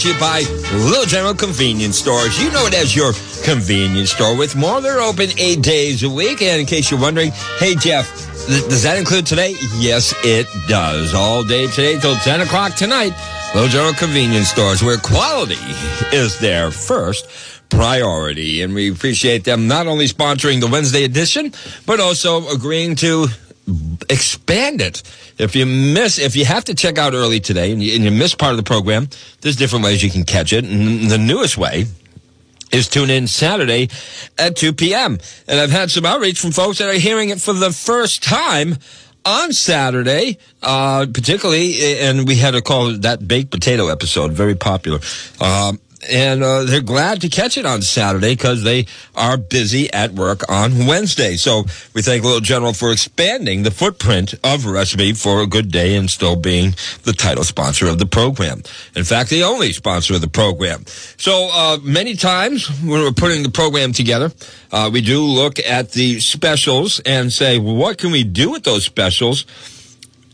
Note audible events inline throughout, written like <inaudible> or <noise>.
brought to you by Little General Convenience Stores. You know it as your convenience store with more. They're open eight days a week. And in case you're wondering, hey, Jeff, th- does that include today? Yes, it does. All day today till 10 o'clock tonight. Little General Convenience Stores where quality is their first priority. And we appreciate them not only sponsoring the Wednesday edition, but also agreeing to expand it. If you miss, if you have to check out early today and you, and you miss part of the program, there's different ways you can catch it. And the newest way is tune in Saturday at 2 p.m. And I've had some outreach from folks that are hearing it for the first time on Saturday, uh, particularly, and we had a call that baked potato episode very popular. Um, and uh, they're glad to catch it on Saturday because they are busy at work on Wednesday. So we thank Little General for expanding the footprint of Recipe for a Good Day and still being the title sponsor of the program. In fact, the only sponsor of the program. So uh, many times when we're putting the program together, uh, we do look at the specials and say, well, what can we do with those specials?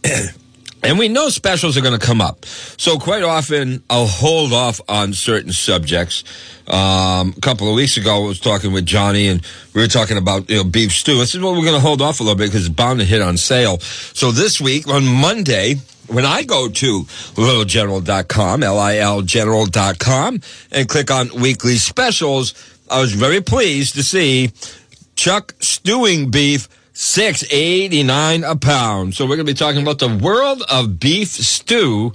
<clears throat> And we know specials are going to come up. So quite often I'll hold off on certain subjects. Um, a couple of weeks ago, I was talking with Johnny and we were talking about, you know, beef stew. I said, well, we're going to hold off a little bit because it's bound to hit on sale. So this week on Monday, when I go to littlegeneral.com, L-I-L general.com and click on weekly specials, I was very pleased to see Chuck stewing beef Six eighty nine a pound. So we're going to be talking about the world of beef stew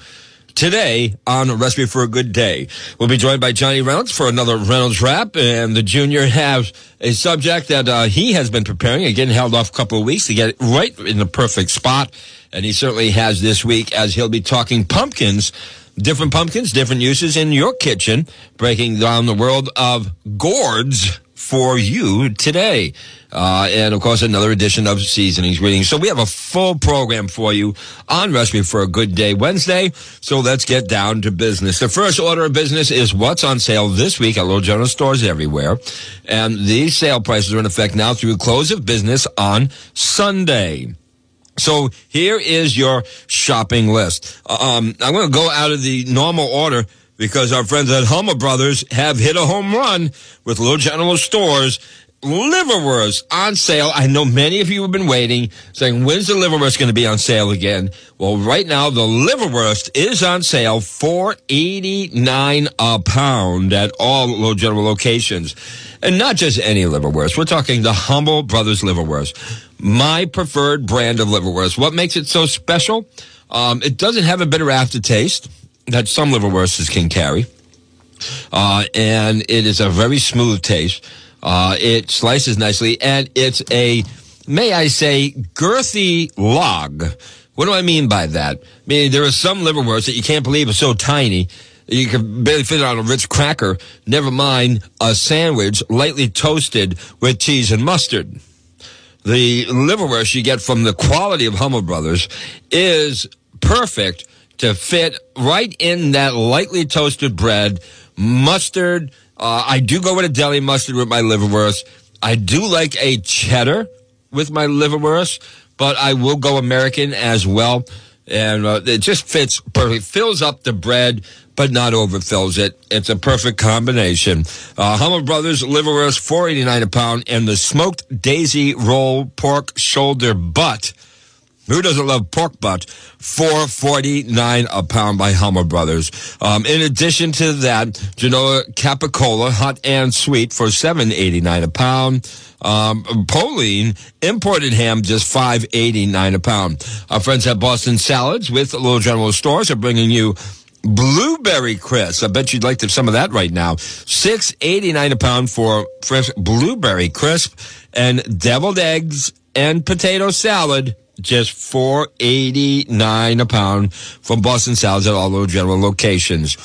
today on a recipe for a good day. We'll be joined by Johnny Reynolds for another Reynolds wrap, and the junior has a subject that uh, he has been preparing. Again, held off a couple of weeks to get it right in the perfect spot, and he certainly has this week as he'll be talking pumpkins. Different pumpkins, different uses in your kitchen, breaking down the world of gourds for you today. Uh, and of course, another edition of Seasonings Greetings. So we have a full program for you on Recipe for a Good Day Wednesday. So let's get down to business. The first order of business is what's on sale this week at Little General stores everywhere. And these sale prices are in effect now through close of business on Sunday. So here is your shopping list. Um, I'm going to go out of the normal order because our friends at Hummel Brothers have hit a home run with Little General Stores. Liverwurst on sale. I know many of you have been waiting, saying, when's the liverwurst going to be on sale again? Well, right now, the liverwurst is on sale, four eighty nine a pound at all Little General locations. And not just any liverwurst. We're talking the Hummel Brothers liverwurst. My preferred brand of liverwurst. What makes it so special? Um, it doesn't have a bitter aftertaste that some liverwursts can carry. Uh, and it is a very smooth taste. Uh, it slices nicely, and it's a, may I say, girthy log. What do I mean by that? I mean, there are some liverwursts that you can't believe are so tiny. You can barely fit it on a Ritz cracker. Never mind a sandwich lightly toasted with cheese and mustard. The liverwurst you get from the quality of Hummel Brothers is perfect to fit right in that lightly toasted bread, mustard. Uh, I do go with a deli mustard with my liverwurst. I do like a cheddar with my liverwurst, but I will go American as well. And uh, it just fits perfect. Fills up the bread, but not overfills it. It's a perfect combination. Uh, Hummel Brothers liverwurst, four eighty nine a pound, and the smoked daisy roll pork shoulder butt who doesn't love pork butt? Four forty nine a pound by Hummel Brothers. Um, in addition to that, Genoa Capicola, hot and sweet, for seven eighty nine a pound. Um, imported ham just five eighty nine a pound. Our friends at Boston Salads with Little General Stores are bringing you blueberry crisp. I bet you'd like to some of that right now. Six eighty nine a pound for fresh blueberry crisp and deviled eggs and potato salad just four eighty nine a pound from Boston Salads at all those general locations.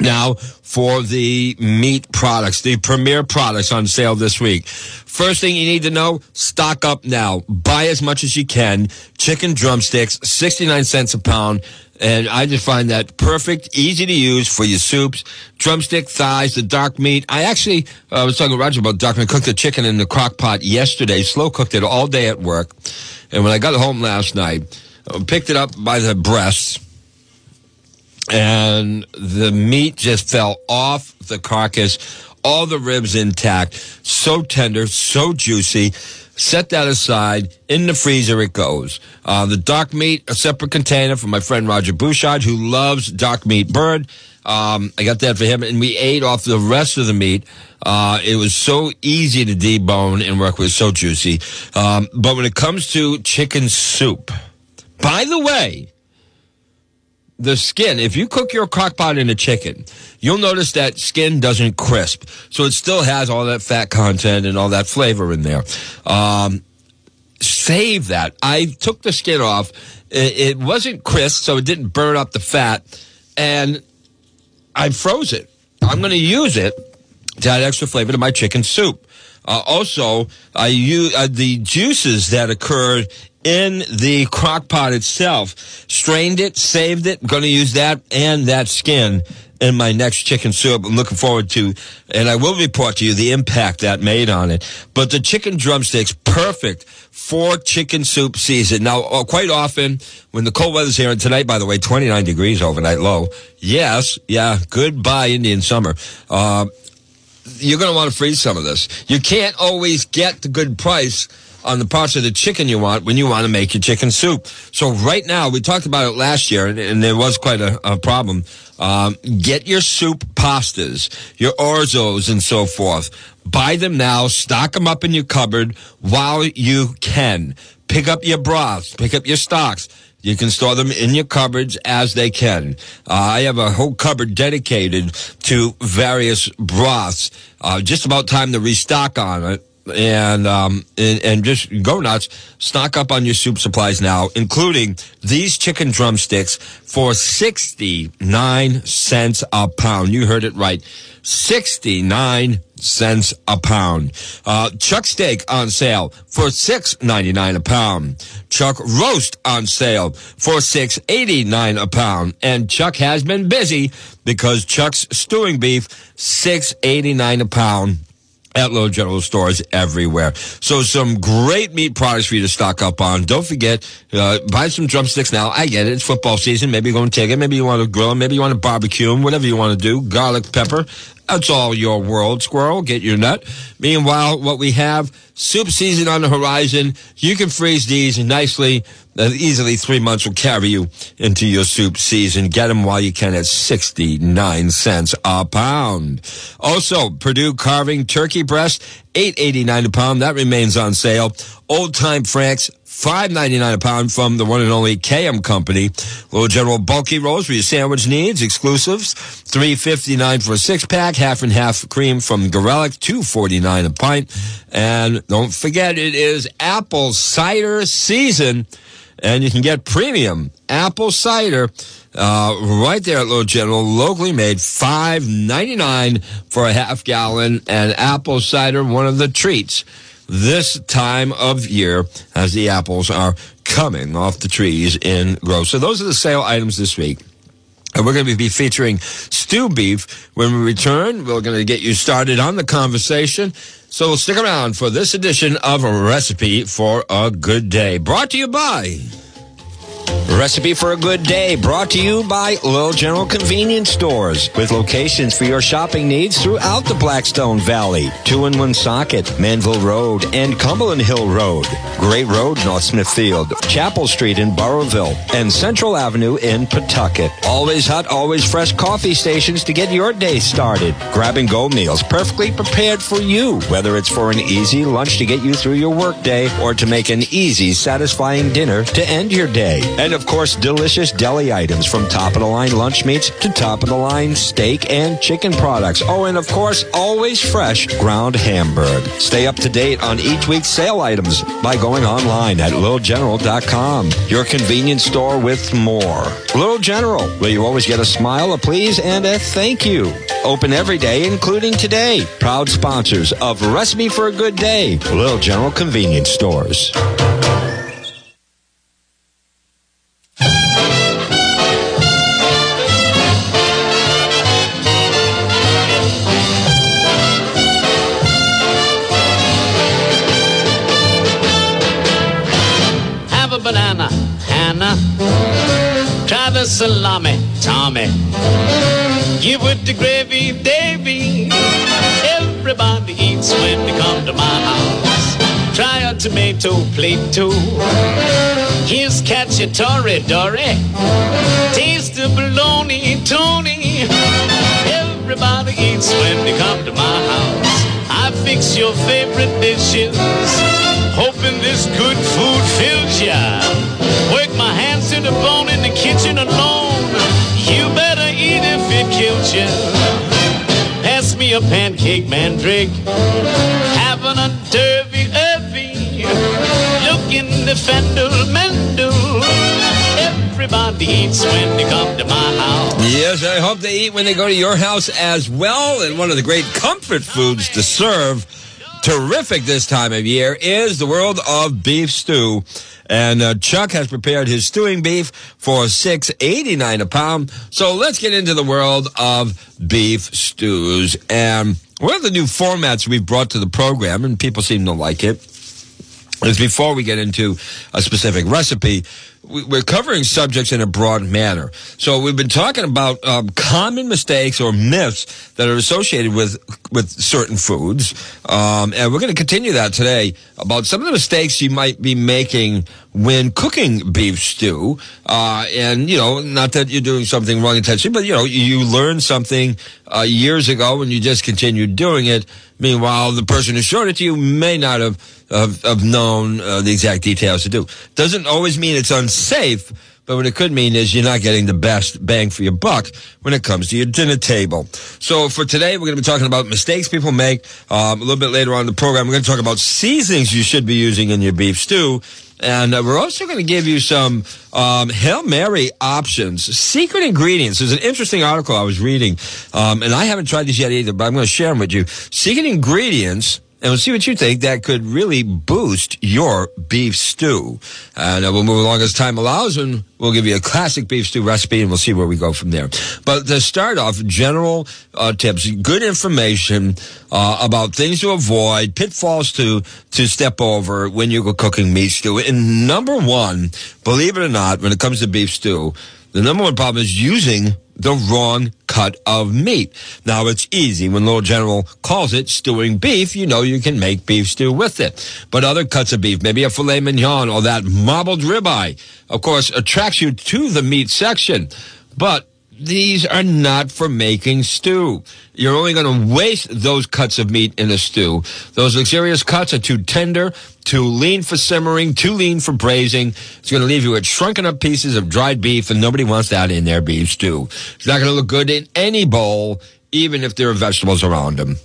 Now, for the meat products, the premier products on sale this week. First thing you need to know, stock up now. Buy as much as you can. Chicken drumsticks, 69 cents a pound. And I just find that perfect, easy to use for your soups. Drumstick thighs, the dark meat. I actually uh, was talking to Roger about dark meat. Cooked the chicken in the crock pot yesterday. Slow cooked it all day at work. And when I got home last night, I picked it up by the breasts and the meat just fell off the carcass, all the ribs intact, so tender, so juicy. Set that aside. In the freezer it goes. Uh, the dark meat, a separate container for my friend Roger Bouchard, who loves dark meat bird. Um, I got that for him, and we ate off the rest of the meat. Uh, it was so easy to debone and work with, so juicy. Um, but when it comes to chicken soup, by the way, the skin, if you cook your crock pot in a chicken, you'll notice that skin doesn't crisp. So it still has all that fat content and all that flavor in there. Um, save that. I took the skin off. It, it wasn't crisp, so it didn't burn up the fat. And I froze it. I'm going to use it to add extra flavor to my chicken soup. Uh, also, I use uh, the juices that occurred in the crock pot itself. Strained it, saved it. Going to use that and that skin in my next chicken soup. I'm looking forward to, and I will report to you the impact that made on it. But the chicken drumsticks, perfect for chicken soup season. Now, uh, quite often when the cold weather's here, and tonight, by the way, 29 degrees overnight low. Yes, yeah, goodbye Indian summer. Uh, you're going to want to freeze some of this. You can't always get the good price on the parts of the chicken you want when you want to make your chicken soup. So right now, we talked about it last year, and, and there was quite a, a problem. Um, get your soup pastas, your orzos, and so forth. Buy them now. Stock them up in your cupboard while you can. Pick up your broths. Pick up your stocks. You can store them in your cupboards as they can. Uh, I have a whole cupboard dedicated to various broths. Uh, just about time to restock on it and um, and, and, just go nuts. Stock up on your soup supplies now, including these chicken drumsticks for sixty nine cents a pound. You heard it right, sixty nine cents a pound. Uh, chuck steak on sale for six ninety nine a pound. Chuck roast on sale for six eighty nine a pound. And Chuck has been busy because Chuck's stewing beef six eighty nine a pound at Little General stores everywhere. So some great meat products for you to stock up on. Don't forget, uh, buy some drumsticks now. I get it. It's football season. Maybe you're going to take it. Maybe you want to grill them. Maybe you want to barbecue them. Whatever you want to do. Garlic, pepper. That's all your world, squirrel. Get your nut. Meanwhile, what we have, soup season on the horizon. You can freeze these nicely. Uh, easily three months will carry you into your soup season. Get them while you can at 69 cents a pound. Also, Perdue carving turkey breast, 8.89 a pound. That remains on sale. Old time Franks, Five ninety nine a pound from the one and only Kayem Company. Little General bulky rolls for your sandwich needs. Exclusives. Three fifty nine for a six pack. Half and half cream from Garelick. Two forty nine a pint. And don't forget, it is apple cider season, and you can get premium apple cider. Uh, right there at Little General, locally made, five ninety nine for a half gallon, and apple cider, one of the treats this time of year as the apples are coming off the trees in growth. So those are the sale items this week. And we're going to be featuring stew beef when we return. We're going to get you started on the conversation. So stick around for this edition of a recipe for a good day. Brought to you by Recipe for a good day brought to you by Little General Convenience Stores with locations for your shopping needs throughout the Blackstone Valley. Two in Woonsocket, Manville Road, and Cumberland Hill Road. Great Road, North Smithfield, Chapel Street in Burrillville, and Central Avenue in Pawtucket. Always hot, always fresh coffee stations to get your day started. Grab and go meals perfectly prepared for you, whether it's for an easy lunch to get you through your workday or to make an easy, satisfying dinner to end your day. And of course, delicious deli items from top of the line lunch meats to top of the line steak and chicken products. Oh, and of course, always fresh ground hamburg. Stay up to date on each week's sale items by going online at littlegeneral.com. Your convenience store with more. Little General, where you always get a smile, a please, and a thank you. Open every day, including today. Proud sponsors of Recipe for a Good Day, Little General Convenience Stores. A tomato plate too. Here's cacciatore, Dory. Taste the bologna, Tony. Everybody eats when they come to my house. I fix your favorite dishes, hoping this good food fills ya. Work my hands to the bone in the kitchen alone. You better eat if it kills ya. Pass me a pancake, mandrake. Having a. Fendel, mendel. Everybody eats when they come to my house. Yes, I hope they eat when they go to your house as well. And one of the great comfort foods to serve, terrific this time of year, is the world of beef stew. And uh, Chuck has prepared his stewing beef for six eighty nine a pound. So let's get into the world of beef stews. And one of the new formats we've brought to the program, and people seem to like it, is before we get into a specific recipe, we're covering subjects in a broad manner. So we've been talking about um, common mistakes or myths that are associated with with certain foods, um, and we're going to continue that today about some of the mistakes you might be making when cooking beef stew. Uh, and you know, not that you're doing something wrong intentionally, but you know, you learned something uh, years ago and you just continued doing it. Meanwhile, the person who showed it to you may not have have, have known uh, the exact details to do. Doesn't always mean it's unsafe, but what it could mean is you're not getting the best bang for your buck when it comes to your dinner table. So for today, we're going to be talking about mistakes people make. Um, a little bit later on in the program, we're going to talk about seasonings you should be using in your beef stew. And uh, we're also going to give you some um, Hail Mary options, secret ingredients. There's an interesting article I was reading, um, and I haven't tried these yet either, but I'm going to share them with you. Secret ingredients and we'll see what you think that could really boost your beef stew. And uh, we'll move along as time allows, and we'll give you a classic beef stew recipe, and we'll see where we go from there. But to start off, general uh, tips, good information uh, about things to avoid, pitfalls to to step over when you go cooking meat stew. And number one, believe it or not, when it comes to beef stew, the number one problem is using the wrong cut of meat. Now it's easy. When Little General calls it stewing beef, you know you can make beef stew with it. But other cuts of beef, maybe a filet mignon or that marbled ribeye, of course, attracts you to the meat section. But these are not for making stew. You're only going to waste those cuts of meat in a stew. Those luxurious cuts are too tender, too lean for simmering, too lean for braising. It's going to leave you with shrunken up pieces of dried beef, and nobody wants that in their beef stew. It's not going to look good in any bowl, even if there are vegetables around them.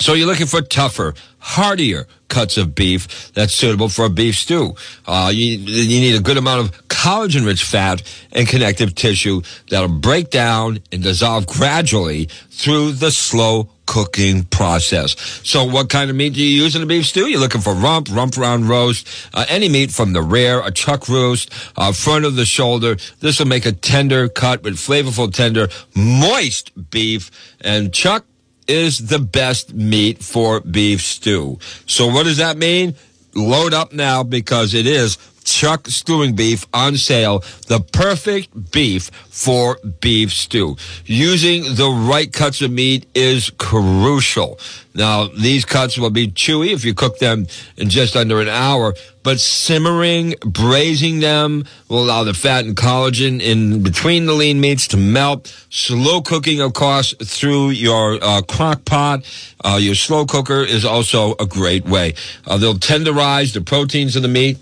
So you're looking for tougher, heartier cuts of beef that's suitable for a beef stew. Uh, you, you need a good amount of collagen-rich fat and connective tissue that'll break down and dissolve gradually through the slow cooking process. So what kind of meat do you use in a beef stew? You're looking for rump, rump round roast, uh, any meat from the rear, a chuck roast, uh, front of the shoulder. This will make a tender cut with flavorful, tender, moist beef. And chuck is the best meat for beef stew. So what does that mean? Load up now because it is Chuck Stewing Beef on sale. The perfect beef for beef stew. Using the right cuts of meat is crucial. Now, these cuts will be chewy if you cook them in just under an hour, but simmering, braising them will allow the fat and collagen in between the lean meats to melt. Slow cooking, of course, through your uh, crock pot. Uh, your slow cooker is also a great way. Uh, they'll tenderize the proteins of the meat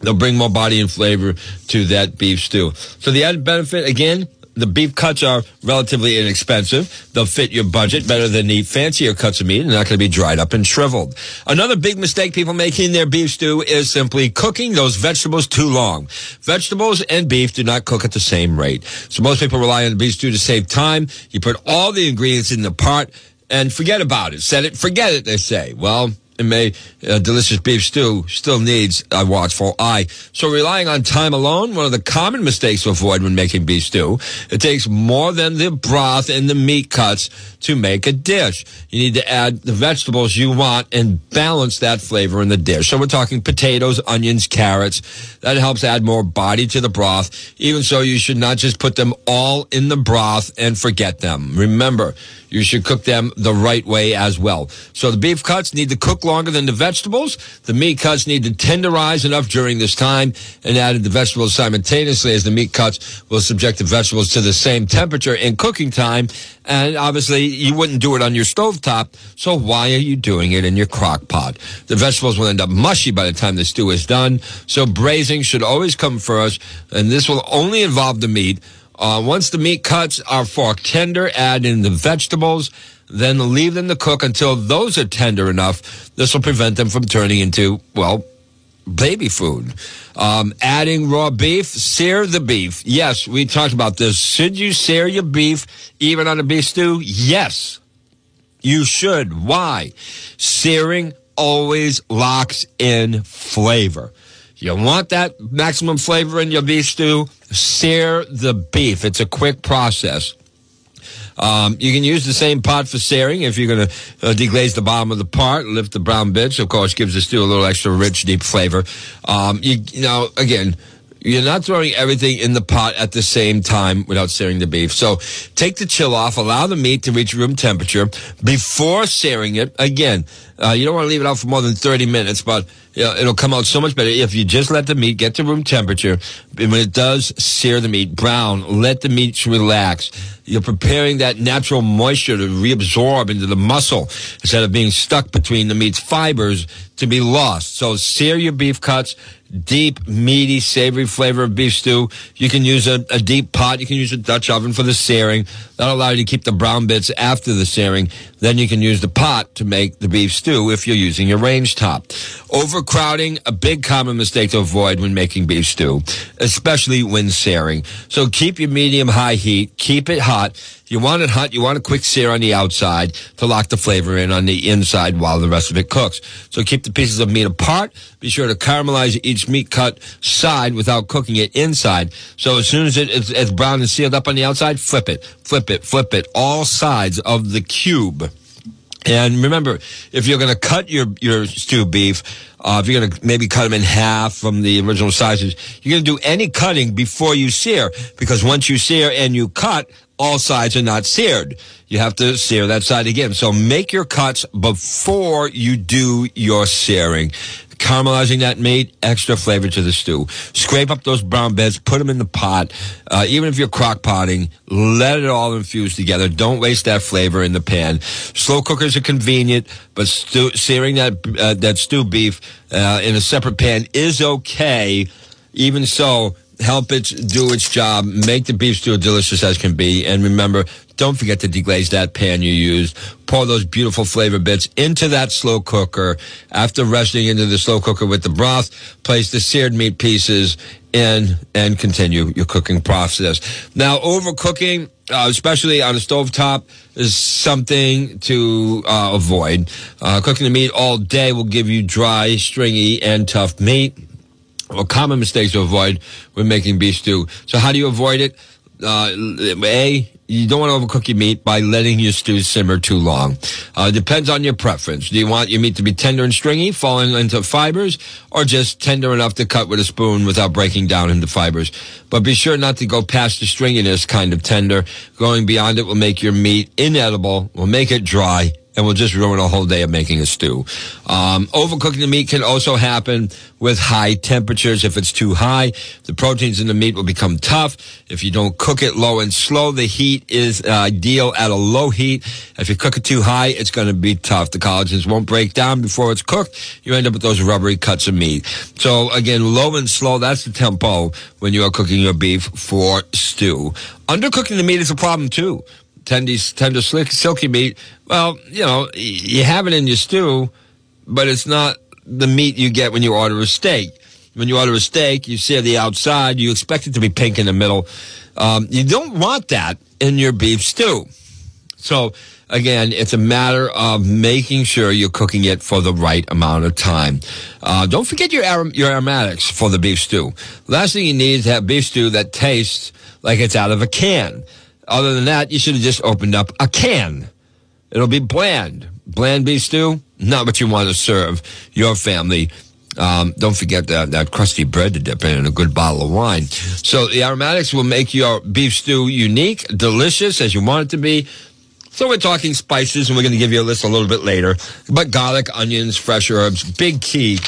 They'll bring more body and flavor to that beef stew. So the added benefit, again, the beef cuts are relatively inexpensive. They'll fit your budget better than the fancier cuts of meat and not going to be dried up and shriveled. Another big mistake people make in their beef stew is simply cooking those vegetables too long. Vegetables and beef do not cook at the same rate. So most people rely on the beef stew to save time. You put all the ingredients in the pot and forget about it. Set it, forget it, they say. Well, may uh, delicious beef stew still needs a watchful eye. So relying on time alone, one of the common mistakes to avoid when making beef stew. It takes more than the broth and the meat cuts to make a dish. You need to add the vegetables you want and balance that flavor in the dish. So we're talking potatoes, onions, carrots. That helps add more body to the broth. Even so, you should not just put them all in the broth and forget them. Remember, you should cook them the right way as well. So the beef cuts need to cook longer than the vegetables. The meat cuts need to tenderize enough during this time and add the vegetables simultaneously as the meat cuts will subject the vegetables to the same temperature in cooking time. And obviously you wouldn't do it on your stove top. So why are you doing it in your crock pot? The vegetables will end up mushy by the time the stew is done. So braising should always come first. And this will only involve the meat. Uh, once the meat cuts are fork tender, add in the vegetables, then leave them to cook until those are tender enough. This will prevent them from turning into, well, baby food. Um, adding raw beef, sear the beef. Yes, we talked about this. Should you sear your beef even on a beef stew? Yes, you should. Why? Searing always locks in flavor. You want that maximum flavor in your beef stew? Sear the beef. It's a quick process. Um, you can use the same pot for searing if you're going to uh, deglaze the bottom of the pot, lift the brown bits. Of course, gives the stew a little extra rich, deep flavor. Um, you, you know, again, you're not throwing everything in the pot at the same time without searing the beef. So take the chill off, allow the meat to reach room temperature before searing it. Again, uh, you don't want to leave it out for more than 30 minutes, but you know, it'll come out so much better if you just let the meat get to room temperature. And when it does sear the meat brown, let the meat relax. You're preparing that natural moisture to reabsorb into the muscle instead of being stuck between the meat's fibers to be lost. So sear your beef cuts deep, meaty, savory flavor of beef stew. You can use a, a, deep pot. You can use a Dutch oven for the searing. That'll allow you to keep the brown bits after the searing. Then you can use the pot to make the beef stew if you're using your range top. Overcrowding, a big common mistake to avoid when making beef stew, especially when searing. So keep your medium high heat. Keep it hot. You want it hot. You want a quick sear on the outside to lock the flavor in on the inside while the rest of it cooks. So keep the pieces of meat apart. Be sure to caramelize each meat cut side without cooking it inside. So as soon as it is, it's brown and sealed up on the outside, flip it, flip it, flip it, all sides of the cube. And remember, if you're going to cut your, your stew beef, uh, if you're going to maybe cut them in half from the original sizes, you're going to do any cutting before you sear because once you sear and you cut, all sides are not seared. You have to sear that side again. So make your cuts before you do your searing. Caramelizing that meat, extra flavor to the stew. Scrape up those brown bits, put them in the pot. Uh, even if you're crock potting, let it all infuse together. Don't waste that flavor in the pan. Slow cookers are convenient, but stew, searing that uh, that stew beef uh, in a separate pan is okay. Even so, help it do its job, make the beef stew as delicious as can be, and remember, don't forget to deglaze that pan you used. Pour those beautiful flavor bits into that slow cooker. After resting into the slow cooker with the broth, place the seared meat pieces in and continue your cooking process. Now, overcooking, uh, especially on a stove top, is something to uh, avoid. Uh, cooking the meat all day will give you dry, stringy, and tough meat or common mistakes to avoid when making beef stew. So how do you avoid it? Uh, a, you don't want to overcook your meat by letting your stew simmer too long. Uh, depends on your preference. Do you want your meat to be tender and stringy, falling into fibers, or just tender enough to cut with a spoon without breaking down into fibers? But be sure not to go past the stringiness kind of tender. Going beyond it will make your meat inedible, will make it dry, and we'll just ruin a whole day of making a stew. Um, overcooking the meat can also happen with high temperatures. If it's too high, the proteins in the meat will become tough. If you don't cook it low and slow, the heat is uh, ideal at a low heat. If you cook it too high, it's going to be tough. The collagens won't break down before it's cooked. You end up with those rubbery cuts of meat. So again, low and slow, that's the tempo when you are cooking your beef for stew. Undercooking the meat is a problem too tender, tender silky meat. Well, you know, you have it in your stew, but it's not the meat you get when you order a steak. When you order a steak, you see the outside. You expect it to be pink in the middle. Um, you don't want that in your beef stew. So again, it's a matter of making sure you're cooking it for the right amount of time. Uh, don't forget your arom- your aromatics for the beef stew. Last thing you need is to have beef stew that tastes like it's out of a can. Other than that, you should have just opened up a can. It'll be bland. Bland beef stew, not what you want to serve your family. Um, don't forget that, that crusty bread to dip in and a good bottle of wine. So the aromatics will make your beef stew unique, delicious as you want it to be. So we're talking spices, and we're going to give you a list a little bit later. But garlic, onions, fresh herbs, big key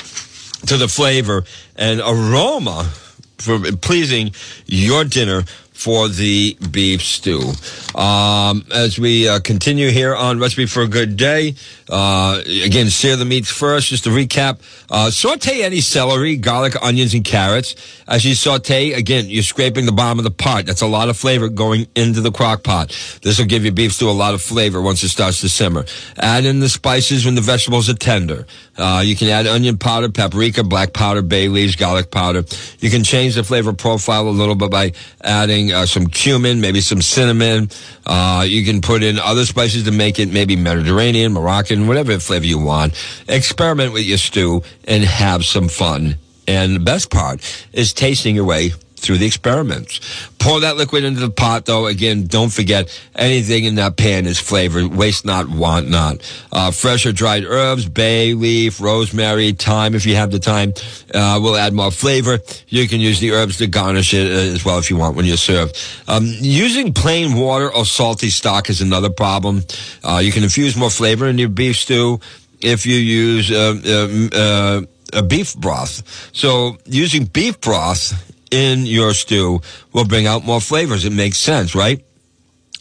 to the flavor and aroma for pleasing your dinner for the beef stew. Um, as we uh, continue here on Recipe for a Good Day, uh, again, sear the meats first. Just to recap, uh, saute any celery, garlic, onions, and carrots. As you saute, again, you're scraping the bottom of the pot. That's a lot of flavor going into the crock pot. This will give your beef stew a lot of flavor once it starts to simmer. Add in the spices when the vegetables are tender. Uh, you can add onion powder, paprika, black powder, bay leaves, garlic powder. You can change the flavor profile a little bit by adding uh, some cumin, maybe some cinnamon. Uh, you can put in other spices to make it maybe Mediterranean, Moroccan, whatever flavor you want. Experiment with your stew and have some fun. And the best part is tasting your way through the experiments. Pour that liquid into the pot, though. Again, don't forget anything in that pan is flavored. Waste not, want not. Uh, fresh or dried herbs, bay leaf, rosemary, thyme, if you have the time, uh, will add more flavor. You can use the herbs to garnish it uh, as well if you want when you serve. Um, using plain water or salty stock is another problem. Uh, you can infuse more flavor in your beef stew if you use uh, uh, uh, a beef broth. So using beef broth in your stew will bring out more flavors. It makes sense, right?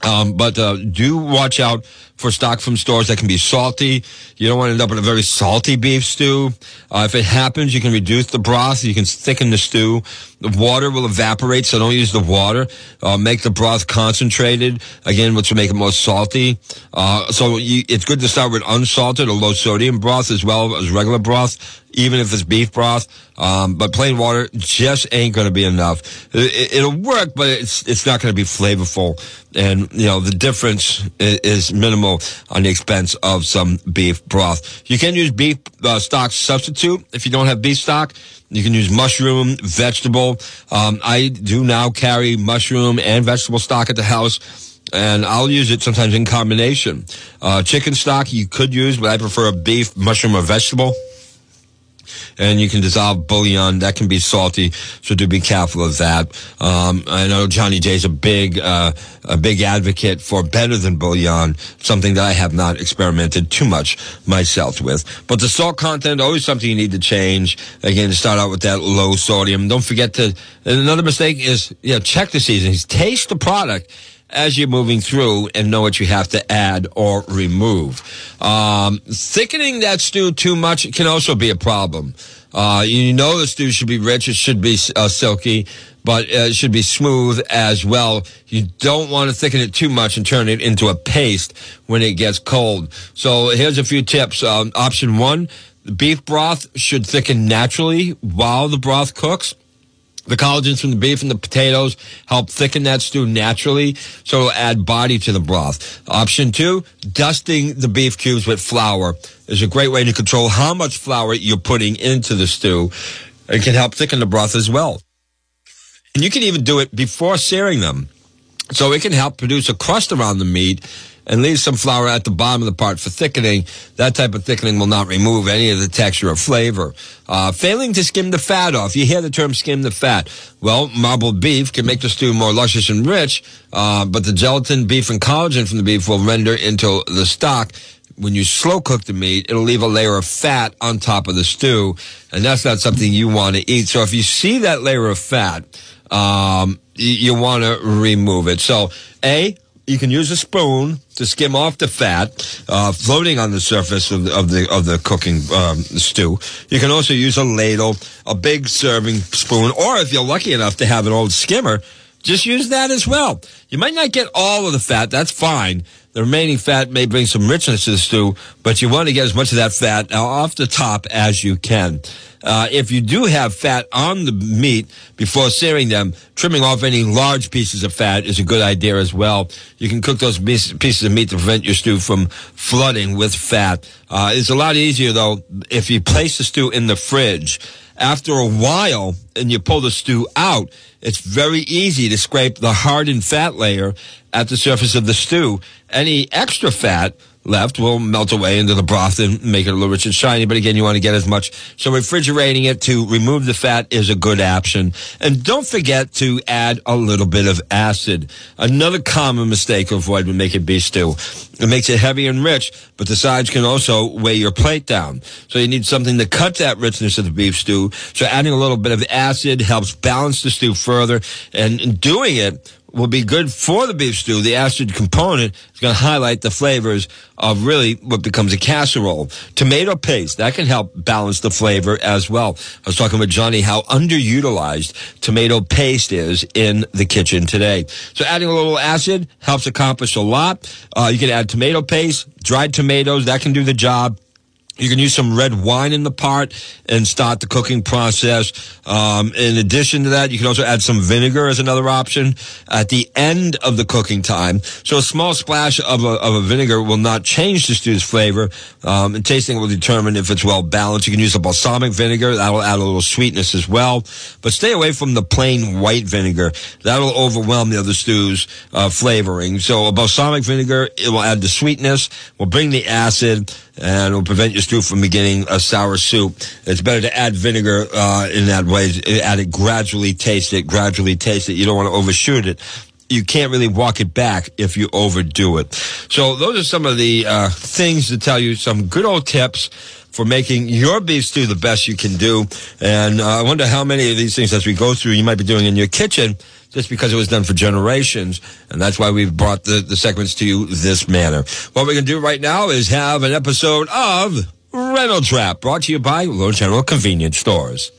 Um, but uh, do watch out for stock from stores that can be salty. You don't want to end up in a very salty beef stew. Uh, if it happens, you can reduce the broth. You can thicken the stew. The water will evaporate, so don't use the water. Uh, make the broth concentrated, again, which will make it more salty. Uh, so you, it's good to start with unsalted or low sodium broth as well as regular broth even if it's beef broth. Um, but plain water just ain't going to be enough. It, will work, but it's it's not going to be flavorful. And you know the difference is, is, minimal on the expense of some beef broth. You can use beef uh, stock substitute if you don't have beef stock. You can use mushroom, vegetable. Um, I do now carry mushroom and vegetable stock at the house and I'll use it sometimes in combination. Uh, chicken stock you could use, but I prefer a beef, mushroom, or vegetable and you can dissolve bouillon. That can be salty, so do be careful of that. Um, I know Johnny J's a big, uh, a big advocate for better than bouillon, something that I have not experimented too much myself with. But the salt content, always something you need to change. Again, start out with that low sodium. Don't forget to, another mistake is, you know, check the seasonings, taste the product as you're moving through and know what you have to add or remove. Um, thickening that stew too much can also be a problem. Uh, you know the stew should be rich, it should be uh, silky, but uh, it should be smooth as well. You don't want to thicken it too much and turn it into a paste when it gets cold. So here's a few tips. Um, option one, the beef broth should thicken naturally while the broth cooks. The collagens from the beef and the potatoes help thicken that stew naturally, so it'll add body to the broth. Option two, dusting the beef cubes with flour is a great way to control how much flour you're putting into the stew. It can help thicken the broth as well. And you can even do it before searing them. So it can help produce a crust around the meat and leave some flour at the bottom of the part for thickening. That type of thickening will not remove any of the texture or flavor. Uh, failing to skim the fat off. You hear the term skim the fat. Well, marbled beef can make the stew more luscious and rich, uh, but the gelatin, beef, and collagen from the beef will render into the stock when you slow cook the meat, it'll leave a layer of fat on top of the stew, and that's not something you want to eat. So if you see that layer of fat, um, you, you want to remove it. So, A, you can use a spoon to skim off the fat uh, floating on the surface of the of the, of the cooking um, stew. You can also use a ladle, a big serving spoon, or if you're lucky enough to have an old skimmer, just use that as well. You might not get all of the fat. That's fine. The remaining fat may bring some richness to the stew, but you want to get as much of that fat off the top as you can. Uh, if you do have fat on the meat before searing them, trimming off any large pieces of fat is a good idea as well. You can cook those pieces of meat to prevent your stew from flooding with fat. Uh, it's a lot easier though if you place the stew in the fridge. After a while, and you pull the stew out, it's very easy to scrape the hardened fat layer at the surface of the stew. Any extra fat left will melt away into the broth and make it a little rich and shiny. But again, you want to get as much. So refrigerating it to remove the fat is a good option. And don't forget to add a little bit of acid. Another common mistake to avoid when making beef stew. It makes it heavy and rich, but the sides can also weigh your plate down. So you need something to cut that richness of the beef stew. So adding a little bit of acid helps balance the stew further. And doing it will be good for the beef stew. The acid component is going to highlight the flavors of really what becomes a casserole. Tomato paste, that can help balance the flavor as well. I was talking with Johnny how underutilized tomato paste is in the kitchen today. So adding a little acid helps accomplish a lot. Uh, you can add tomato paste, dried tomatoes, that can do the job. You can use some red wine in the pot and start the cooking process. Um, in addition to that, you can also add some vinegar as another option at the end of the cooking time. So a small splash of a, of a vinegar will not change the stew's flavor. Um, and tasting will determine if it's well balanced. You can use a balsamic vinegar. That'll add a little sweetness as well. But stay away from the plain white vinegar. That'll overwhelm the other stew's uh, flavoring. So a balsamic vinegar, it will add the sweetness, will bring the acid, and will prevent your stew from beginning a sour soup. It's better to add vinegar uh, in that way. Add it gradually, taste it, gradually taste it. You don't want to overshoot it. You can't really walk it back if you overdo it. So those are some of the uh, things to tell you some good old tips for making your beef stew the best you can do. And uh, I wonder how many of these things as we go through you might be doing in your kitchen just because it was done for generations. And that's why we've brought the, the segments to you this manner. What we're going to do right now is have an episode of Reynolds Wrap brought to you by Little General Convenience Stores.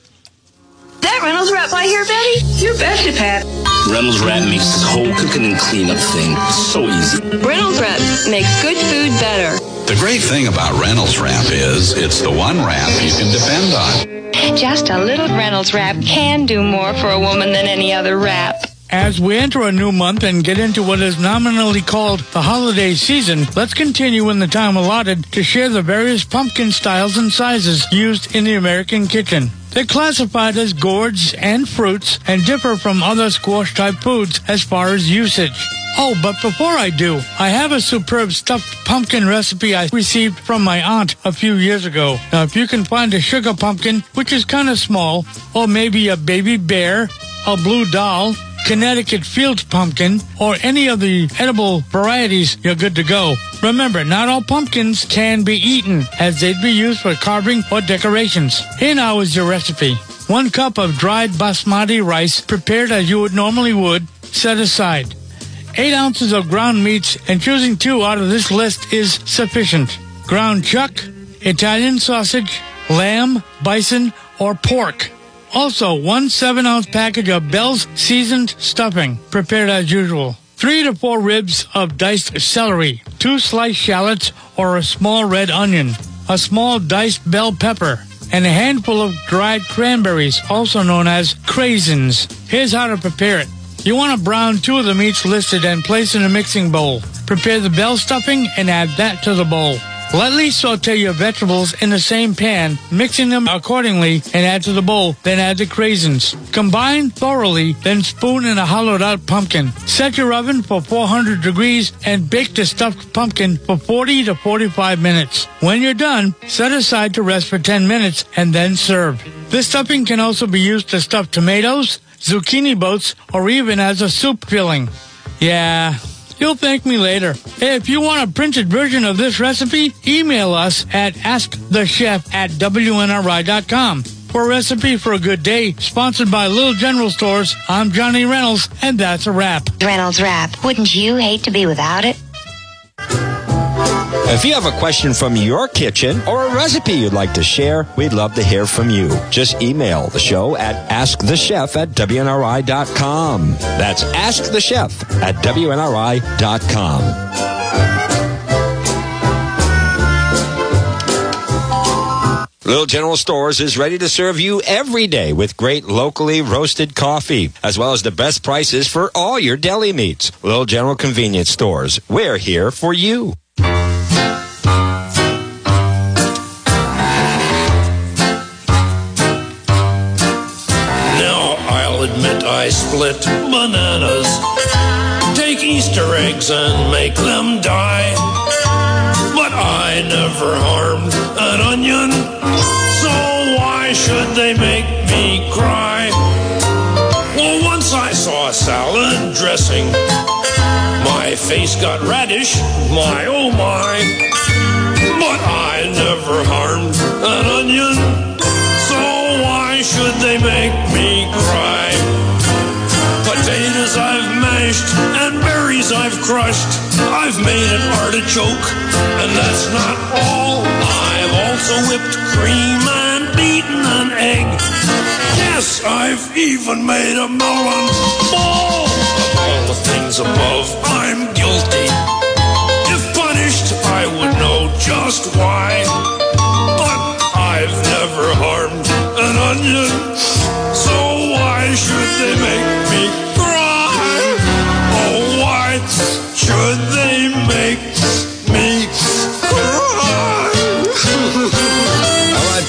That Reynolds Wrap I hear, Betty? You betcha, Pat. Reynolds Wrap makes this whole cooking and cleanup thing so easy. Reynolds Wrap makes good food better. The great thing about Reynolds Wrap is it's the one wrap you can depend on. Just a little Reynolds Wrap can do more for a woman than any other wrap. As we enter a new month and get into what is nominally called the holiday season, let's continue in the time allotted to share the various pumpkin styles and sizes used in the American kitchen. They're classified as gourds and fruits and differ from other squash type foods as far as usage. Oh, but before I do, I have a superb stuffed pumpkin recipe I received from my aunt a few years ago. Now, if you can find a sugar pumpkin, which is kind of small, or maybe a baby bear, a blue doll, Connecticut field pumpkin, or any of the edible varieties, you're good to go. Remember, not all pumpkins can be eaten, as they'd be used for carving or decorations. Here now is your recipe. One cup of dried basmati rice prepared as you would normally would, set aside. Eight ounces of ground meats, and choosing two out of this list is sufficient. Ground chuck, Italian sausage, lamb, bison, or pork. Also, one 7 ounce package of Bell's seasoned stuffing, prepared as usual. Three to four ribs of diced celery, two sliced shallots or a small red onion, a small diced bell pepper, and a handful of dried cranberries, also known as craisins. Here's how to prepare it. You want to brown two of the meats listed and place in a mixing bowl. Prepare the bell stuffing and add that to the bowl. Lightly saute your vegetables in the same pan, mixing them accordingly, and add to the bowl. Then add the craisins. Combine thoroughly, then spoon in a hollowed out pumpkin. Set your oven for 400 degrees and bake the stuffed pumpkin for 40 to 45 minutes. When you're done, set aside to rest for 10 minutes and then serve. This stuffing can also be used to stuff tomatoes, zucchini boats, or even as a soup filling. Yeah, You'll thank me later. If you want a printed version of this recipe, email us at askthechef at wnri.com. For a recipe for a good day, sponsored by Little General Stores, I'm Johnny Reynolds, and that's a wrap. Reynolds Wrap. Wouldn't you hate to be without it? If you have a question from your kitchen or a recipe you'd like to share, we'd love to hear from you. Just email the show at askthechef at WNRI.com. That's askthechef at WNRI.com. Little General Stores is ready to serve you every day with great locally roasted coffee, as well as the best prices for all your deli meats. Little General Convenience Stores, we're here for you. I split bananas. Take Easter eggs and make them die. But I never harmed an onion, so why should they make me cry? Well, once I saw salad dressing. My face got radish, my oh my. But I never harmed an onion, so why should they make me cry? I've crushed. I've made an artichoke, and that's not all. I've also whipped cream and beaten an egg. Yes, I've even made a melon ball. Of all the things above, I'm guilty. If punished, I would know just why. But I've never harmed an onion,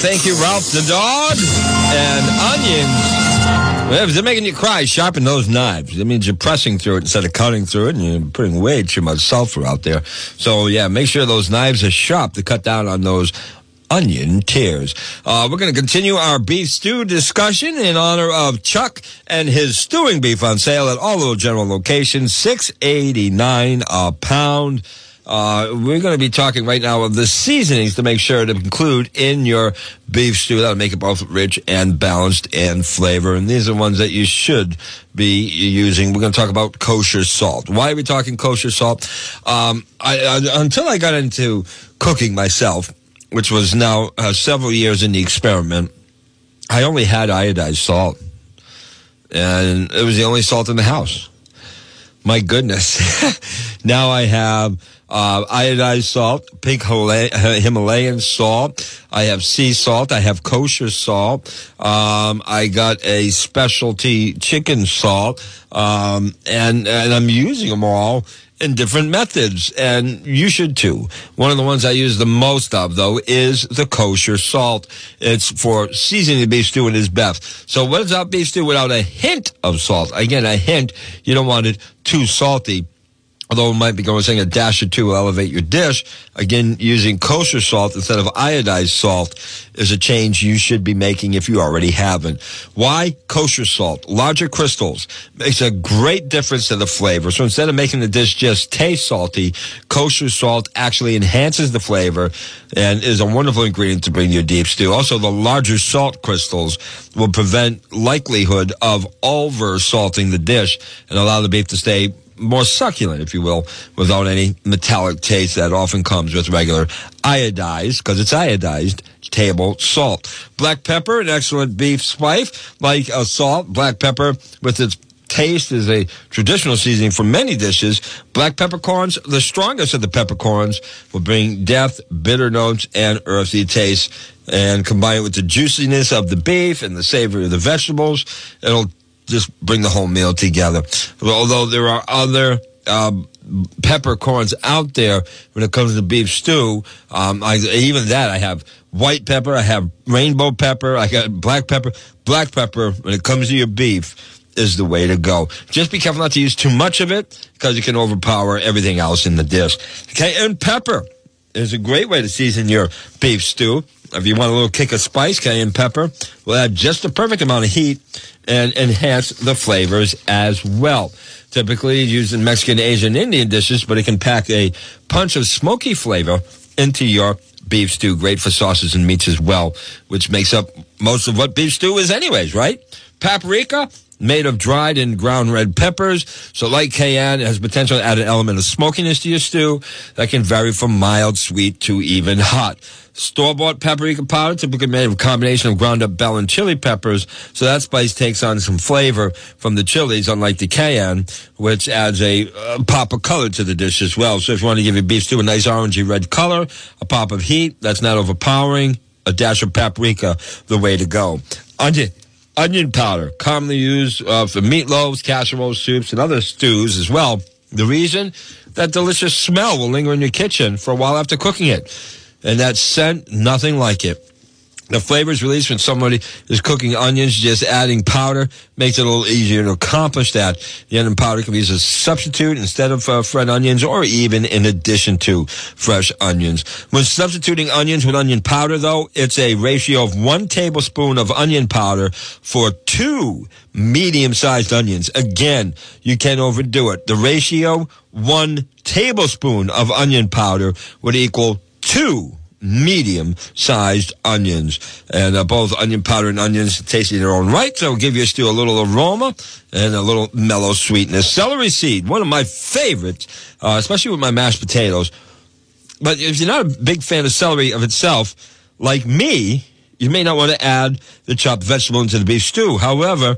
thank you, Ralph the dog. And onions. They're making you cry, sharpen those knives. That means you're pressing through it instead of cutting through it, and you're putting way too much sulfur out there. So, yeah, make sure those knives are sharp to cut down on those onion tears. Uh, we're going to continue our beef stew discussion in honor of Chuck and his stewing beef on sale at all little general locations, six eighty nine a pound. Uh, we're going to be talking right now of the seasonings to make sure to include in your beef stew. That'll make it both rich and balanced and flavor. And these are ones that you should be using. We're going to talk about kosher salt. Why are we talking kosher salt? Um, I, I, until I got into cooking myself, which was now uh, several years in the experiment, I only had iodized salt. And it was the only salt in the house. My goodness. <laughs> now I have uh, iodized salt, pink Himalayan salt. I have sea salt. I have kosher salt. Um, I got a specialty chicken salt, um, and and I'm using them all in different methods, and you should too. One of the ones I use the most of, though, is the kosher salt. It's for seasoning the beef stew and is best. So what is our beef stew without a hint of salt? Again, a hint. You don't want it too salty although it might be going saying a dash or two will elevate your dish. Again, using kosher salt instead of iodized salt is a change you should be making if you already haven't. Why? Kosher salt, larger crystals, makes a great difference to the flavor. So instead of making the dish just taste salty, kosher salt actually enhances the flavor and is a wonderful ingredient to bring to your deep stew. Also, the larger salt crystals will prevent likelihood of over salting the dish and allow the beef to stay more succulent, if you will, without any metallic taste that often comes with regular iodized, because it's iodized, table salt. Black pepper, an excellent beef spice, like a salt. Black pepper with its taste is a traditional seasoning for many dishes. Black peppercorns, the strongest of the peppercorns, will bring depth, bitter notes, and earthy taste. And combine it with the juiciness of the beef and the savory of the vegetables, it'll just bring the whole meal together. Although there are other um, peppercorns out there when it comes to beef stew, um, I, even that I have white pepper, I have rainbow pepper, I got black pepper. Black pepper when it comes to your beef is the way to go. Just be careful not to use too much of it because it can overpower everything else in the dish. Okay, and pepper is a great way to season your beef stew. If you want a little kick of spice, cayenne pepper will add just the perfect amount of heat and enhance the flavors as well. Typically used in Mexican, Asian, Indian dishes, but it can pack a punch of smoky flavor into your beef stew. Great for sauces and meats as well, which makes up most of what beef stew is anyways, right? Paprika, made of dried and ground red peppers. So like cayenne, it has potential to add an element of smokiness to your stew that can vary from mild, sweet to even hot. Store-bought paprika powder, typically made of a combination of ground up bell and chili peppers. So that spice takes on some flavor from the chilies, unlike the cayenne, which adds a uh, pop of color to the dish as well. So if you want to give your beef stew a nice orangey red color, a pop of heat, that's not overpowering, a dash of paprika, the way to go. Onion, onion powder, commonly used uh, for meatloaves, casseroles, soups, and other stews as well. The reason? That delicious smell will linger in your kitchen for a while after cooking it. And that scent, nothing like it. The flavor is released when somebody is cooking onions. Just adding powder makes it a little easier to accomplish that. The onion powder can be used as a substitute instead of uh, fried onions or even in addition to fresh onions. When substituting onions with onion powder, though, it's a ratio of one tablespoon of onion powder for two medium-sized onions. Again, you can't overdo it. The ratio, one tablespoon of onion powder would equal two medium sized onions. And uh, both onion powder and onions taste in their own right, so give your stew a little aroma and a little mellow sweetness. Celery seed, one of my favorites, uh, especially with my mashed potatoes. But if you're not a big fan of celery of itself, like me, you may not want to add the chopped vegetable into the beef stew. However,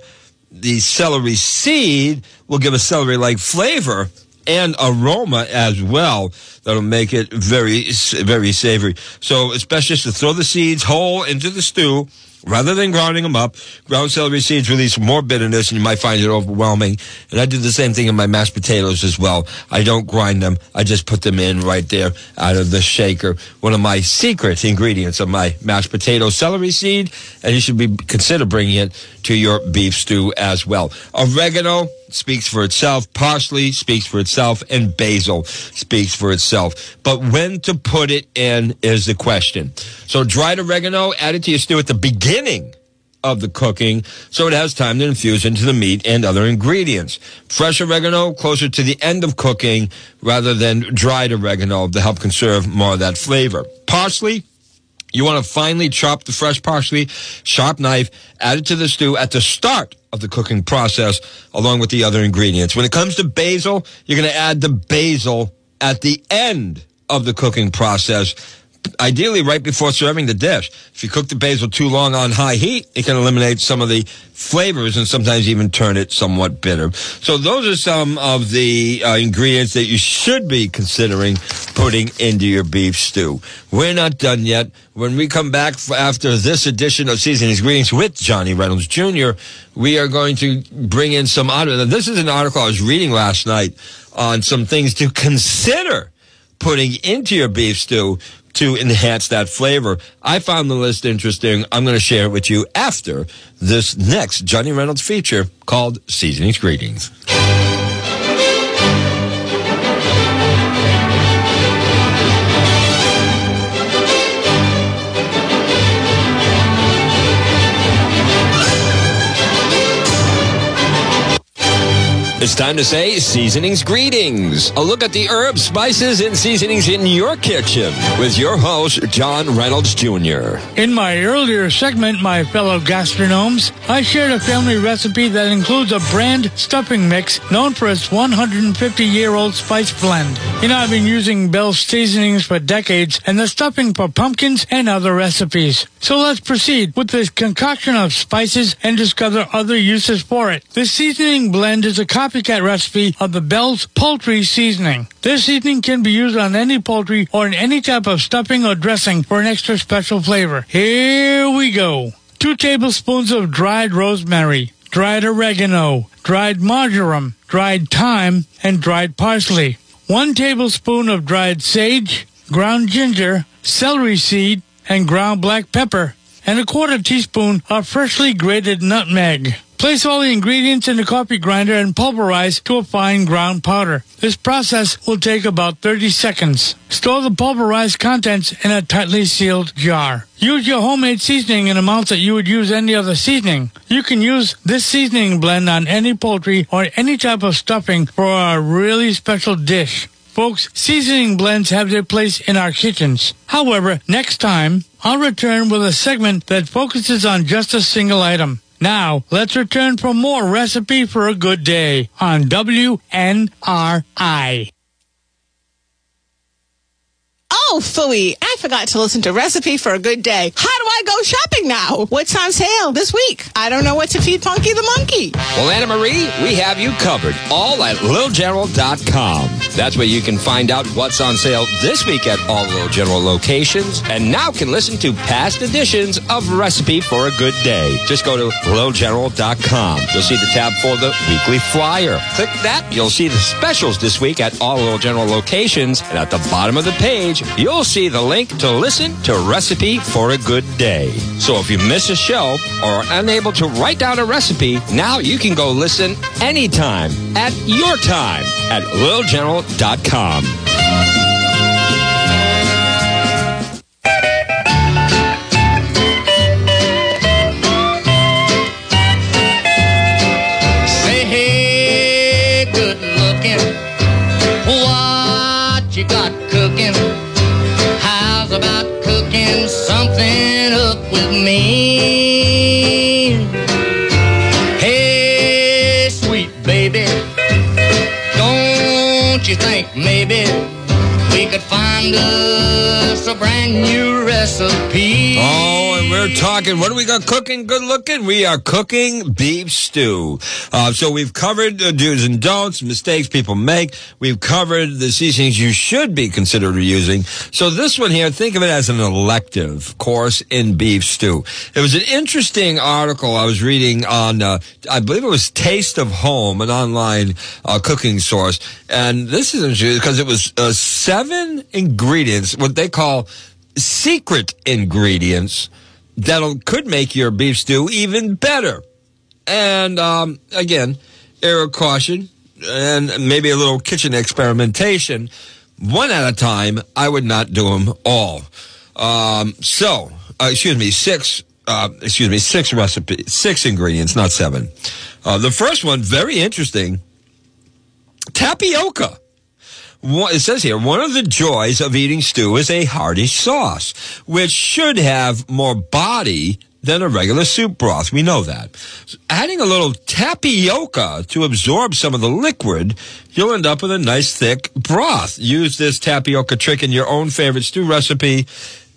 the celery seed will give a celery like flavor and aroma as well that'll make it very, very savory. So it's best just to throw the seeds whole into the stew rather than grinding them up. Ground celery seeds release more bitterness and you might find it overwhelming. And I do the same thing in my mashed potatoes as well. I don't grind them. I just put them in right there out of the shaker. One of my secret ingredients of my mashed potato celery seed. And you should be consider bringing it to your beef stew as well. Oregano speaks for itself. Parsley speaks for itself and basil speaks for itself. But when to put it in is the question. So dried oregano, add it to your stew at the beginning of the cooking so it has time to infuse into the meat and other ingredients. Fresh oregano closer to the end of cooking rather than dried oregano to help conserve more of that flavor. Parsley, you want to finely chop the fresh parsley, sharp knife, add it to the stew at the start of the cooking process along with the other ingredients. When it comes to basil, you're going to add the basil at the end of the cooking process ideally right before serving the dish. If you cook the basil too long on high heat, it can eliminate some of the flavors and sometimes even turn it somewhat bitter. So those are some of the uh, ingredients that you should be considering putting into your beef stew. We're not done yet. When we come back after this edition of Seasonings Greetings with Johnny Reynolds Jr., we are going to bring in some other. This is an article I was reading last night on some things to consider putting into your beef stew to enhance that flavor. I found the list interesting. I'm going to share it with you after this next Johnny Reynolds feature called Seasonings Greetings. It's time to say seasonings greetings. A look at the herbs, spices, and seasonings in your kitchen with your host, John Reynolds Jr. In my earlier segment, my fellow gastronomes, I shared a family recipe that includes a brand stuffing mix known for its 150 year old spice blend. You know, I've been using Bell's seasonings for decades and the stuffing for pumpkins and other recipes. So let's proceed with this concoction of spices and discover other uses for it. This seasoning blend is a copycat recipe of the Bell's poultry seasoning. This seasoning can be used on any poultry or in any type of stuffing or dressing for an extra special flavor. Here we go. Two tablespoons of dried rosemary, dried oregano, dried marjoram, dried thyme, and dried parsley. One tablespoon of dried sage, ground ginger, celery seed, and ground black pepper, and a quarter teaspoon of freshly grated nutmeg. Place all the ingredients in the coffee grinder and pulverize to a fine ground powder. This process will take about 30 seconds. Store the pulverized contents in a tightly sealed jar. Use your homemade seasoning in amounts that you would use any other seasoning. You can use this seasoning blend on any poultry or any type of stuffing for a really special dish. Folks, seasoning blends have their place in our kitchens. However, next time, I'll return with a segment that focuses on just a single item. Now, let's return for more Recipe for a Good Day on WNRI. Oh, phooey. I forgot to listen to Recipe for a Good Day. How do I go shopping now? What's on sale this week? I don't know what to feed Punky the monkey. Well, Anna Marie, we have you covered. All at littlegeneral.com. That's where you can find out what's on sale this week at all Little General locations. And now can listen to past editions of Recipe for a Good Day. Just go to littlegeneral.com. You'll see the tab for the weekly flyer. Click that. You'll see the specials this week at all Little General locations. And at the bottom of the page, you'll see the link to listen to Recipe for a Good Day. So if you miss a show or are unable to write down a recipe, now you can go listen anytime at your time at littlegeneral.com. find us a brand new recipe? Oh, we're talking. What do we got cooking? Good looking. We are cooking beef stew. Uh, so we've covered the do's and don'ts, mistakes people make. We've covered the seasonings you should be considered using. So this one here, think of it as an elective course in beef stew. It was an interesting article I was reading on, uh, I believe it was Taste of Home, an online uh, cooking source. And this is interesting because it was uh, seven ingredients, what they call secret ingredients that could make your beef stew even better. And um, again, air of caution and maybe a little kitchen experimentation. One at a time, I would not do them all. Um, so, uh, excuse me, six. Uh, excuse me, six recipes, six ingredients, not seven. Uh, the first one, very interesting. Tapioca. It says here, one of the joys of eating stew is a hearty sauce, which should have more body than a regular soup broth. We know that. So adding a little tapioca to absorb some of the liquid, you'll end up with a nice thick broth. Use this tapioca trick in your own favorite stew recipe.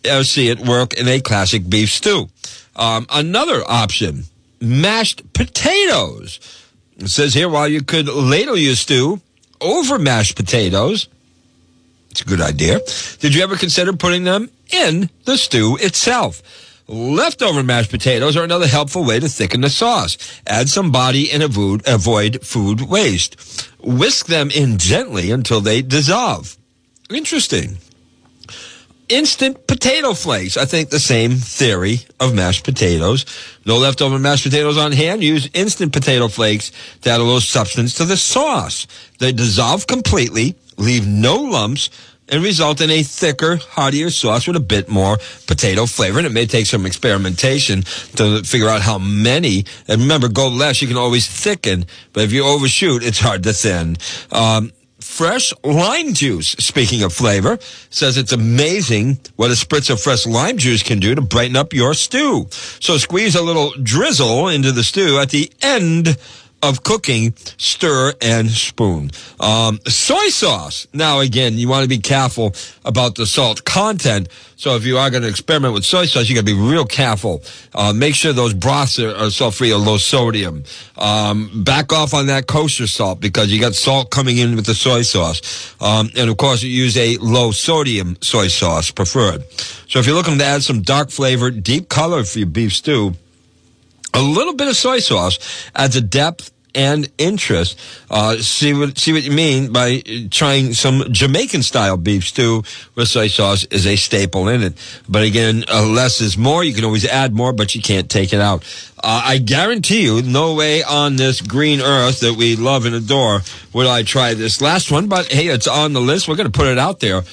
Uh, see it work in a classic beef stew. Um, another option, mashed potatoes. It says here, while you could ladle your stew over mashed potatoes, it's a good idea. Did you ever consider putting them in the stew itself? Leftover mashed potatoes are another helpful way to thicken the sauce. Add some body and avoid, food waste. Whisk them in gently until they dissolve. Interesting. Instant potato flakes. I think the same theory of mashed potatoes. No leftover mashed potatoes on hand. Use instant potato flakes to add a little substance to the sauce. They dissolve completely, leave no lumps, and result in a thicker, heartier sauce with a bit more potato flavor. And it may take some experimentation to figure out how many. And remember, go less, you can always thicken. But if you overshoot, it's hard to thin. Um, fresh lime juice, speaking of flavor, says it's amazing what a spritz of fresh lime juice can do to brighten up your stew. So squeeze a little drizzle into the stew at the end of cooking, stir and spoon. Um, soy sauce. Now, again, you want to be careful about the salt content. So if you are going to experiment with soy sauce, you got to be real careful. Uh, make sure those broths are, are salt-free or low sodium. Um, back off on that kosher salt because you got salt coming in with the soy sauce. Um, and of course, you use a low sodium soy sauce preferred. So if you're looking to add some dark flavor, deep color for your beef stew, a little bit of soy sauce adds a depth and interest. Uh, see what see what you mean by trying some Jamaican style beef stew with soy sauce is a staple in it. But again, uh, less is more. You can always add more, but you can't take it out. Uh, I guarantee you, no way on this green earth that we love and adore would I try this last one. But hey, it's on the list. We're going to put it out there.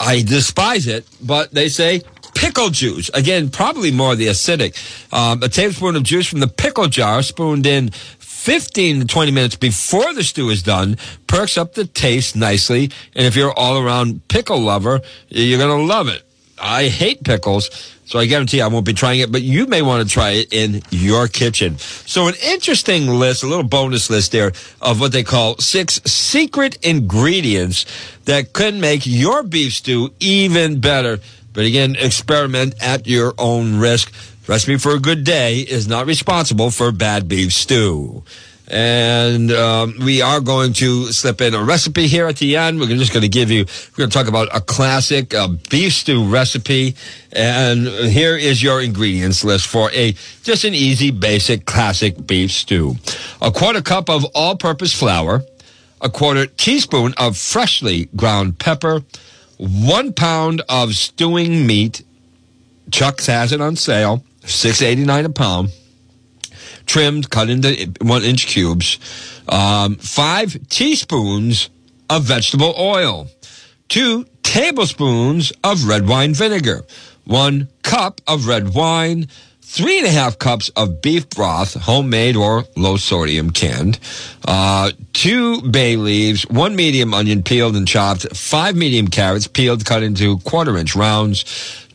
I despise it, but they say pickle juice. Again, probably more the acidic. Um, a tablespoon of juice from the pickle jar, spooned in 15 to 20 minutes before the stew is done, perks up the taste nicely. And if you're all around pickle lover, you're going to love it. I hate pickles, so I guarantee I won't be trying it, but you may want to try it in your kitchen. So an interesting list, a little bonus list there of what they call six secret ingredients that can make your beef stew even better. But again, experiment at your own risk. Recipe for a good day is not responsible for bad beef stew. And um, we are going to slip in a recipe here at the end. We're just going to give you, we're going to talk about a classic uh, beef stew recipe. And here is your ingredients list for a just an easy, basic, classic beef stew. A quarter cup of all purpose flour, a quarter teaspoon of freshly ground pepper, one pound of stewing meat. Chuck's has it on sale, six eighty nine a pound. Trimmed, cut into one inch cubes, um, five teaspoons of vegetable oil, two tablespoons of red wine vinegar, one cup of red wine, three and a half cups of beef broth, homemade or low sodium canned, uh, two bay leaves, one medium onion peeled and chopped, five medium carrots peeled, cut into quarter inch rounds,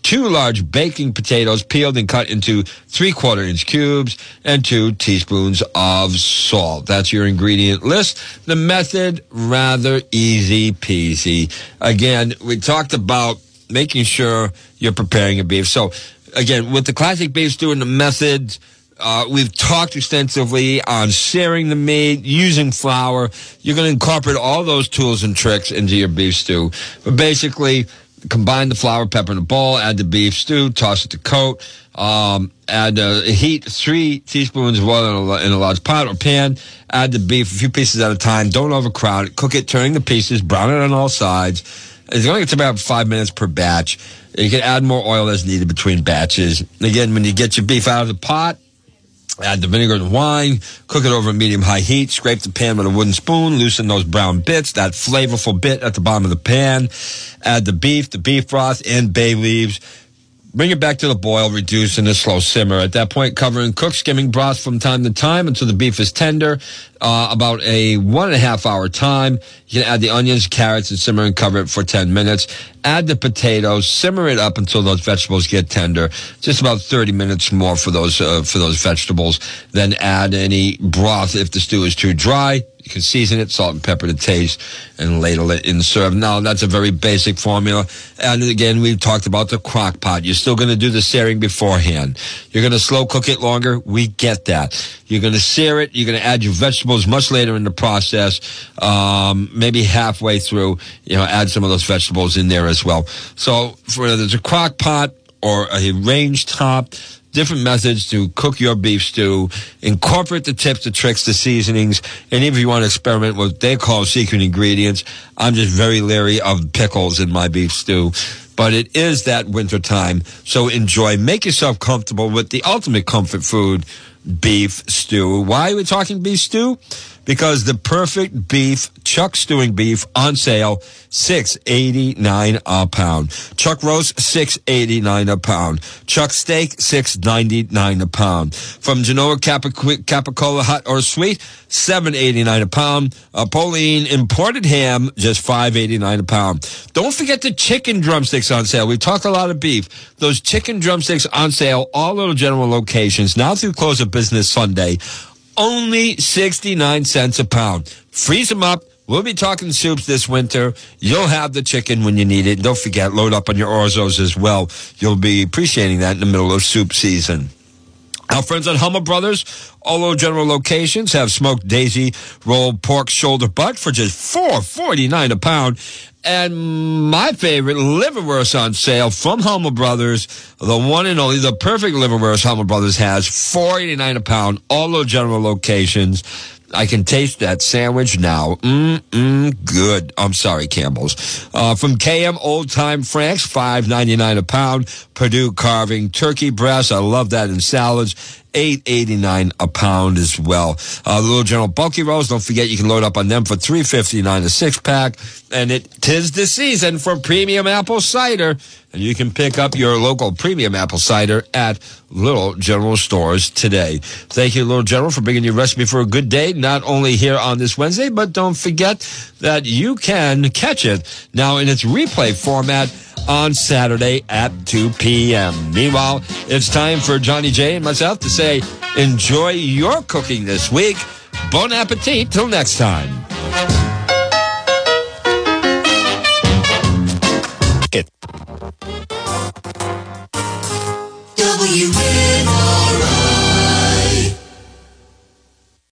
two large baking potatoes peeled and cut into three quarter inch cubes, and two teaspoons of salt. That's your ingredient list. The method, rather easy peasy. Again, we talked about making sure you're preparing a beef. So, again, with the classic beef stew and the method, uh, we've talked extensively on sharing the meat, using flour. You're going to incorporate all those tools and tricks into your beef stew. But basically, combine the flour, pepper in a bowl, add the beef stew, toss it to coat, um, add uh, heat three teaspoons of oil in a, in a, large pot or pan, add the beef a few pieces at a time, don't overcrowd it, cook it, turning the pieces, brown it on all sides. It's going to take about five minutes per batch. You can add more oil as needed between batches. Again, when you get your beef out of the pot, Add the vinegar and wine, cook it over medium high heat, scrape the pan with a wooden spoon, loosen those brown bits, that flavorful bit at the bottom of the pan. Add the beef, the beef broth, and bay leaves. Bring it back to the boil, reduce in a slow simmer. At that point, cover and cook skimming broth from time to time until the beef is tender. Uh, about a one and a half hour time. You can add the onions, carrots, and simmer and cover it for 10 minutes. Add the potatoes, simmer it up until those vegetables get tender. Just about 30 minutes more for those, uh, for those vegetables. Then add any broth if the stew is too dry. You can season it, salt and pepper to taste, and ladle it in serve. Now, that's a very basic formula. And again, we've talked about the crock pot. You're still going to do the searing beforehand. You're going to slow cook it longer. We get that. You're going to sear it. You're going to add your vegetables much later in the process. Um, maybe halfway through, you know, add some of those vegetables in there as well. So, for there's a crock pot or a range top, different methods to cook your beef stew. Incorporate the tips, the tricks, the seasonings. And if you want to experiment with what they call secret ingredients, I'm just very leery of pickles in my beef stew. But it is that winter time. So enjoy. Make yourself comfortable with the ultimate comfort food, beef stew. Why are we talking beef stew? Because the perfect beef, Chuck stewing beef on sale, six eighty nine a pound. Chuck roast, six eighty nine a pound. Chuck steak, six ninety nine a pound. From Genoa Capic- Capicola hot or sweet, seven eighty nine a pound. Uh, Pauline imported ham, just five eighty nine a pound. Don't forget the chicken drumsticks on sale. We talked a lot of beef. Those chicken drumsticks on sale, all little general locations now through close of business Sunday only 69 cents a pound. Freeze them up. We'll be talking soups this winter. You'll have the chicken when you need it. Don't forget, load up on your orzos as well. You'll be appreciating that in the middle of soup season. Our friends at Hummel Brothers, all over general locations, have smoked daisy rolled pork shoulder butt for just four forty nine a pound. And my favorite, liverwurst on sale from Hummel Brothers, the one and only, the perfect liverwurst Hummel Brothers has, four eighty nine a pound, all those general locations. I can taste that sandwich now. Mmm, mm, good. I'm sorry, Campbell's. Uh, from Kayem Old Time Franks, five ninety nine a pound. Perdue carving, turkey breast. I love that in salads. Eight eighty nine a pound as well. Uh, Little General bulky rolls. Don't forget you can load up on them for three fifty nine a six pack. And it tis the season for premium apple cider, and you can pick up your local premium apple cider at Little General stores today. Thank you, Little General, for bringing you a recipe for a good day. Not only here on this Wednesday, but don't forget that you can catch it now in its replay format on Saturday at 2 p.m p.m. Meanwhile, it's time for Johnny J and myself to say, enjoy your cooking this week. Bon appetit till next time. It.